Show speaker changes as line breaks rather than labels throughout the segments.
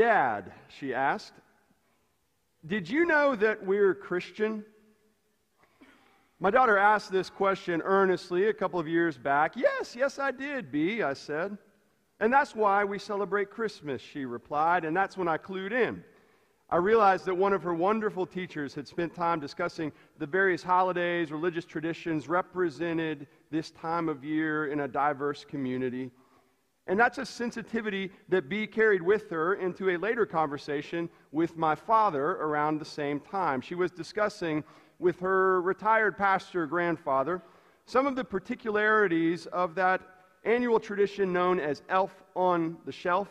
Dad, she asked, did you know that we're Christian? My daughter asked this question earnestly a couple of years back. Yes, yes, I did, B, I said. And that's why we celebrate Christmas, she replied, and that's when I clued in. I realized that one of her wonderful teachers had spent time discussing the various holidays, religious traditions represented this time of year in a diverse community. And that's a sensitivity that B carried with her into a later conversation with my father around the same time. She was discussing with her retired pastor grandfather some of the particularities of that annual tradition known as Elf on the Shelf.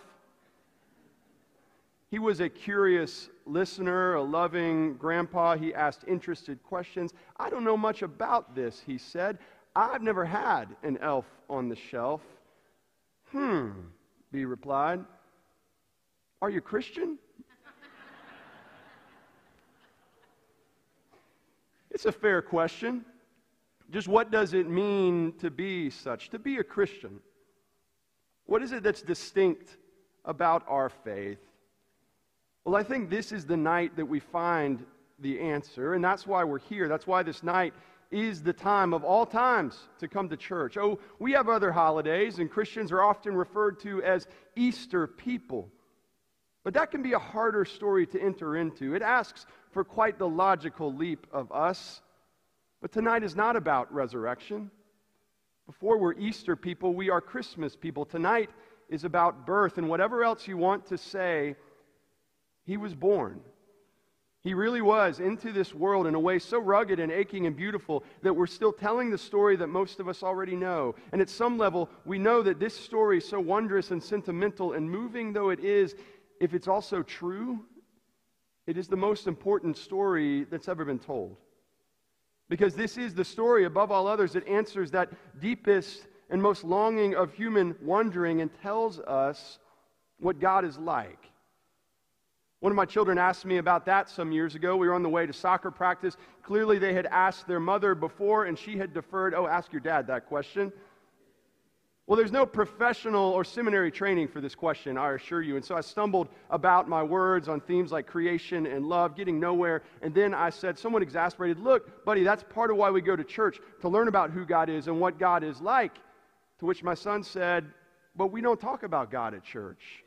He was a curious listener, a loving grandpa. He asked interested questions. I don't know much about this, he said. I've never had an elf on the shelf. Hmm, B replied. Are you Christian? it's a fair question. Just what does it mean to be such, to be a Christian? What is it that's distinct about our faith? Well, I think this is the night that we find the answer, and that's why we're here. That's why this night is the time of all times to come to church. Oh, we have other holidays, and Christians are often referred to as Easter people. But that can be a harder story to enter into. It asks for quite the logical leap of us. But tonight is not about resurrection. Before we're Easter people, we are Christmas people. Tonight is about birth, and whatever else you want to say, He was born. He really was into this world in a way so rugged and aching and beautiful that we're still telling the story that most of us already know. And at some level, we know that this story, so wondrous and sentimental and moving though it is, if it's also true, it is the most important story that's ever been told. Because this is the story, above all others, that answers that deepest and most longing of human wondering and tells us what God is like. One of my children asked me about that some years ago. We were on the way to soccer practice. Clearly, they had asked their mother before, and she had deferred, Oh, ask your dad that question. Well, there's no professional or seminary training for this question, I assure you. And so I stumbled about my words on themes like creation and love, getting nowhere. And then I said, somewhat exasperated, Look, buddy, that's part of why we go to church, to learn about who God is and what God is like. To which my son said, But we don't talk about God at church.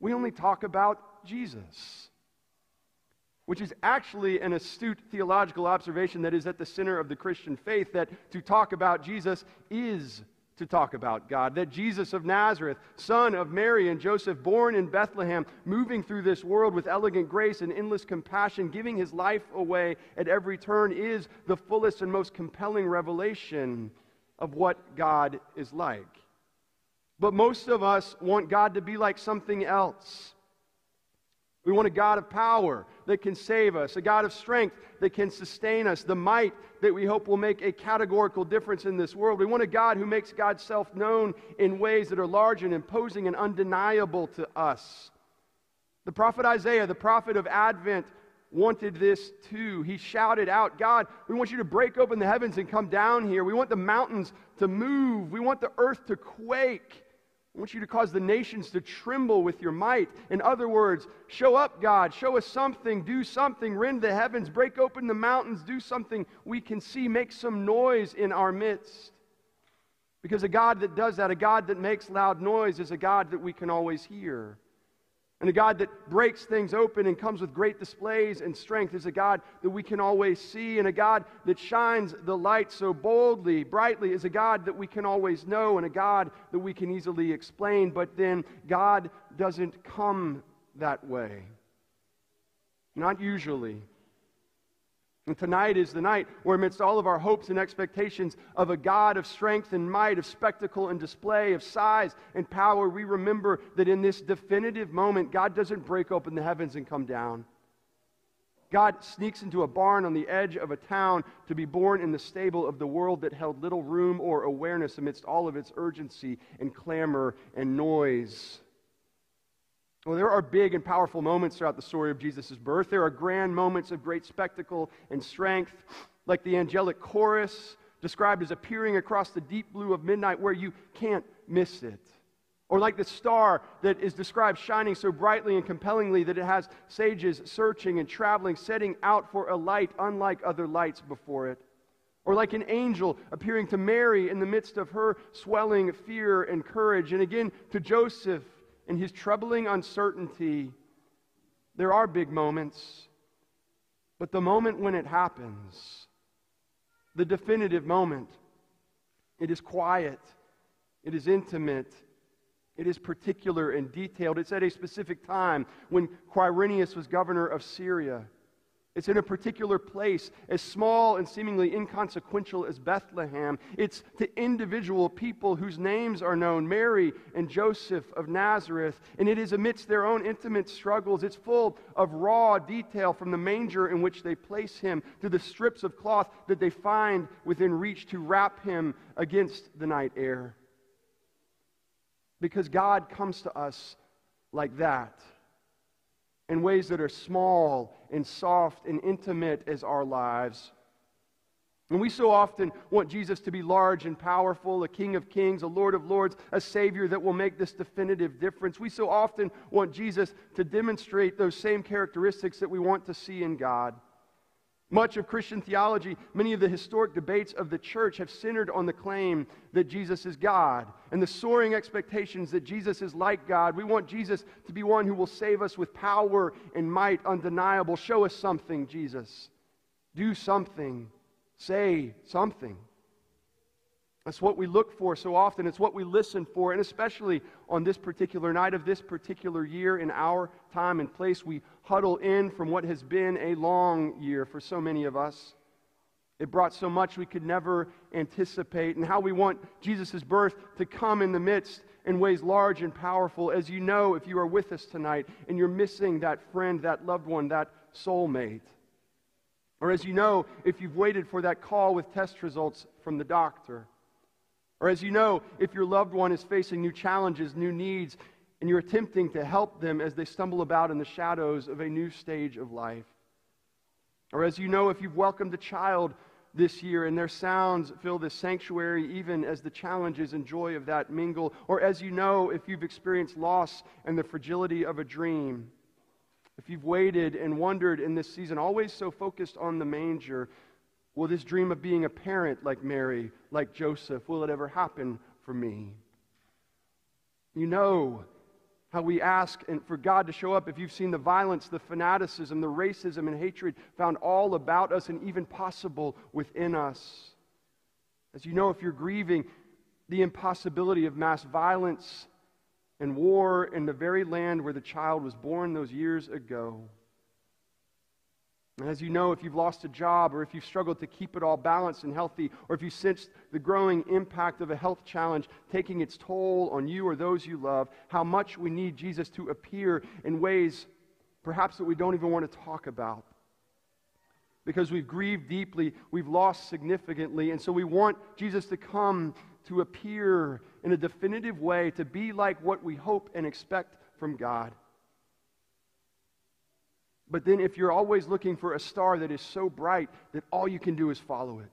We only talk about Jesus. Which is actually an astute theological observation that is at the center of the Christian faith that to talk about Jesus is to talk about God. That Jesus of Nazareth, son of Mary and Joseph, born in Bethlehem, moving through this world with elegant grace and endless compassion, giving his life away at every turn, is the fullest and most compelling revelation of what God is like. But most of us want God to be like something else. We want a God of power that can save us, a God of strength that can sustain us, the might that we hope will make a categorical difference in this world. We want a God who makes God's self known in ways that are large and imposing and undeniable to us. The prophet Isaiah, the prophet of Advent, wanted this too. He shouted out, God, we want you to break open the heavens and come down here. We want the mountains to move. We want the earth to quake. I want you to cause the nations to tremble with your might. In other words, show up, God. Show us something. Do something. Rend the heavens. Break open the mountains. Do something we can see. Make some noise in our midst. Because a God that does that, a God that makes loud noise, is a God that we can always hear. And a God that breaks things open and comes with great displays and strength is a God that we can always see. And a God that shines the light so boldly, brightly, is a God that we can always know and a God that we can easily explain. But then God doesn't come that way. Not usually. And tonight is the night where, amidst all of our hopes and expectations of a God of strength and might, of spectacle and display, of size and power, we remember that in this definitive moment, God doesn't break open the heavens and come down. God sneaks into a barn on the edge of a town to be born in the stable of the world that held little room or awareness amidst all of its urgency and clamor and noise. Well, there are big and powerful moments throughout the story of Jesus' birth. There are grand moments of great spectacle and strength, like the angelic chorus described as appearing across the deep blue of midnight where you can't miss it. Or like the star that is described shining so brightly and compellingly that it has sages searching and traveling, setting out for a light unlike other lights before it. Or like an angel appearing to Mary in the midst of her swelling fear and courage. And again to Joseph in his troubling uncertainty. There are big moments, but the moment when it happens, the definitive moment, it is quiet, it is intimate, it is particular and detailed. It's at a specific time when Quirinius was governor of Syria. It's in a particular place, as small and seemingly inconsequential as Bethlehem. It's to individual people whose names are known Mary and Joseph of Nazareth. And it is amidst their own intimate struggles. It's full of raw detail from the manger in which they place him to the strips of cloth that they find within reach to wrap him against the night air. Because God comes to us like that in ways that are small and soft and intimate as our lives. And we so often want Jesus to be large and powerful, a King of kings, a Lord of lords, a Savior that will make this definitive difference. We so often want Jesus to demonstrate those same characteristics that we want to see in God. Much of Christian theology, many of the historic debates of the church have centered on the claim that Jesus is God and the soaring expectations that Jesus is like God. We want Jesus to be one who will save us with power and might undeniable. Show us something, Jesus. Do something. Say something. That's what we look for so often. It's what we listen for. And especially on this particular night of this particular year in our time and place, we huddle in from what has been a long year for so many of us. It brought so much we could never anticipate, and how we want Jesus' birth to come in the midst in ways large and powerful. As you know, if you are with us tonight and you're missing that friend, that loved one, that soulmate. Or as you know, if you've waited for that call with test results from the doctor. Or as you know, if your loved one is facing new challenges, new needs, and you're attempting to help them as they stumble about in the shadows of a new stage of life. Or as you know, if you've welcomed a child this year and their sounds fill this sanctuary even as the challenges and joy of that mingle. Or as you know, if you've experienced loss and the fragility of a dream. If you've waited and wondered in this season, always so focused on the manger, Will this dream of being a parent like Mary, like Joseph, will it ever happen for me? You know how we ask and for God to show up if you've seen the violence, the fanaticism, the racism, and hatred found all about us and even possible within us. As you know, if you're grieving the impossibility of mass violence and war in the very land where the child was born those years ago. As you know, if you've lost a job or if you've struggled to keep it all balanced and healthy, or if you sensed the growing impact of a health challenge taking its toll on you or those you love, how much we need Jesus to appear in ways perhaps that we don't even want to talk about. Because we've grieved deeply, we've lost significantly, and so we want Jesus to come to appear in a definitive way, to be like what we hope and expect from God. But then, if you're always looking for a star that is so bright that all you can do is follow it,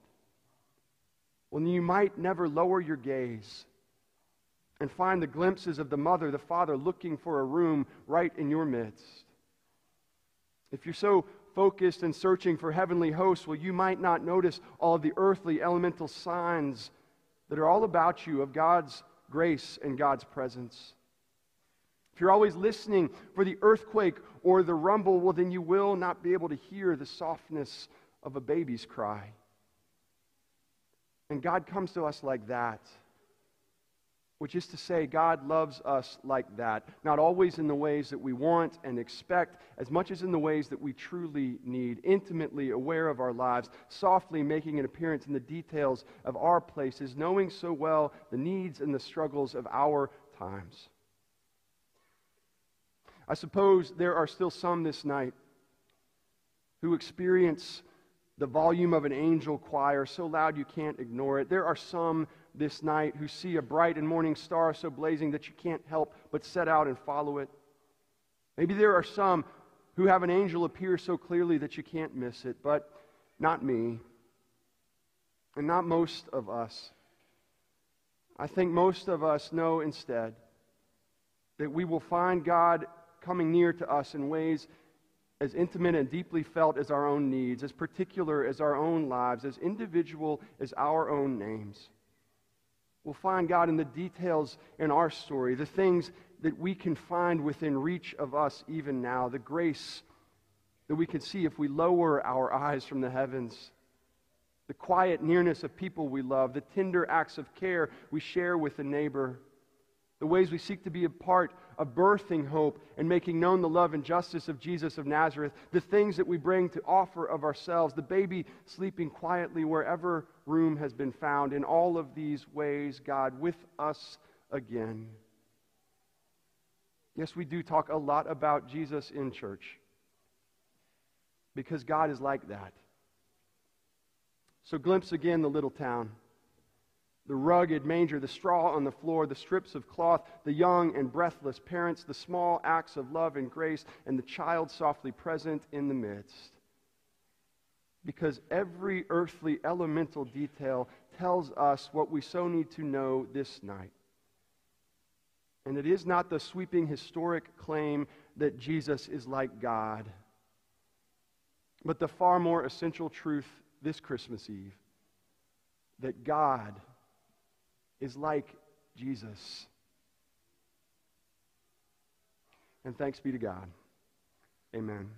well, you might never lower your gaze and find the glimpses of the mother, the father looking for a room right in your midst. If you're so focused and searching for heavenly hosts, well, you might not notice all of the earthly elemental signs that are all about you of God's grace and God's presence. If you're always listening for the earthquake or the rumble, well, then you will not be able to hear the softness of a baby's cry. And God comes to us like that, which is to say, God loves us like that. Not always in the ways that we want and expect, as much as in the ways that we truly need. Intimately aware of our lives, softly making an appearance in the details of our places, knowing so well the needs and the struggles of our times. I suppose there are still some this night who experience the volume of an angel choir so loud you can't ignore it. There are some this night who see a bright and morning star so blazing that you can't help but set out and follow it. Maybe there are some who have an angel appear so clearly that you can't miss it, but not me, and not most of us. I think most of us know instead that we will find God coming near to us in ways as intimate and deeply felt as our own needs, as particular as our own lives, as individual as our own names. We'll find God in the details in our story, the things that we can find within reach of us even now, the grace that we can see if we lower our eyes from the heavens, the quiet nearness of people we love, the tender acts of care we share with a neighbor the ways we seek to be a part of birthing hope and making known the love and justice of Jesus of Nazareth, the things that we bring to offer of ourselves, the baby sleeping quietly wherever room has been found. In all of these ways, God with us again. Yes, we do talk a lot about Jesus in church because God is like that. So, glimpse again the little town the rugged manger, the straw on the floor, the strips of cloth, the young and breathless parents, the small acts of love and grace, and the child softly present in the midst. Because every earthly elemental detail tells us what we so need to know this night. And it is not the sweeping historic claim that Jesus is like God, but the far more essential truth this Christmas Eve that God is like Jesus. And thanks be to God. Amen.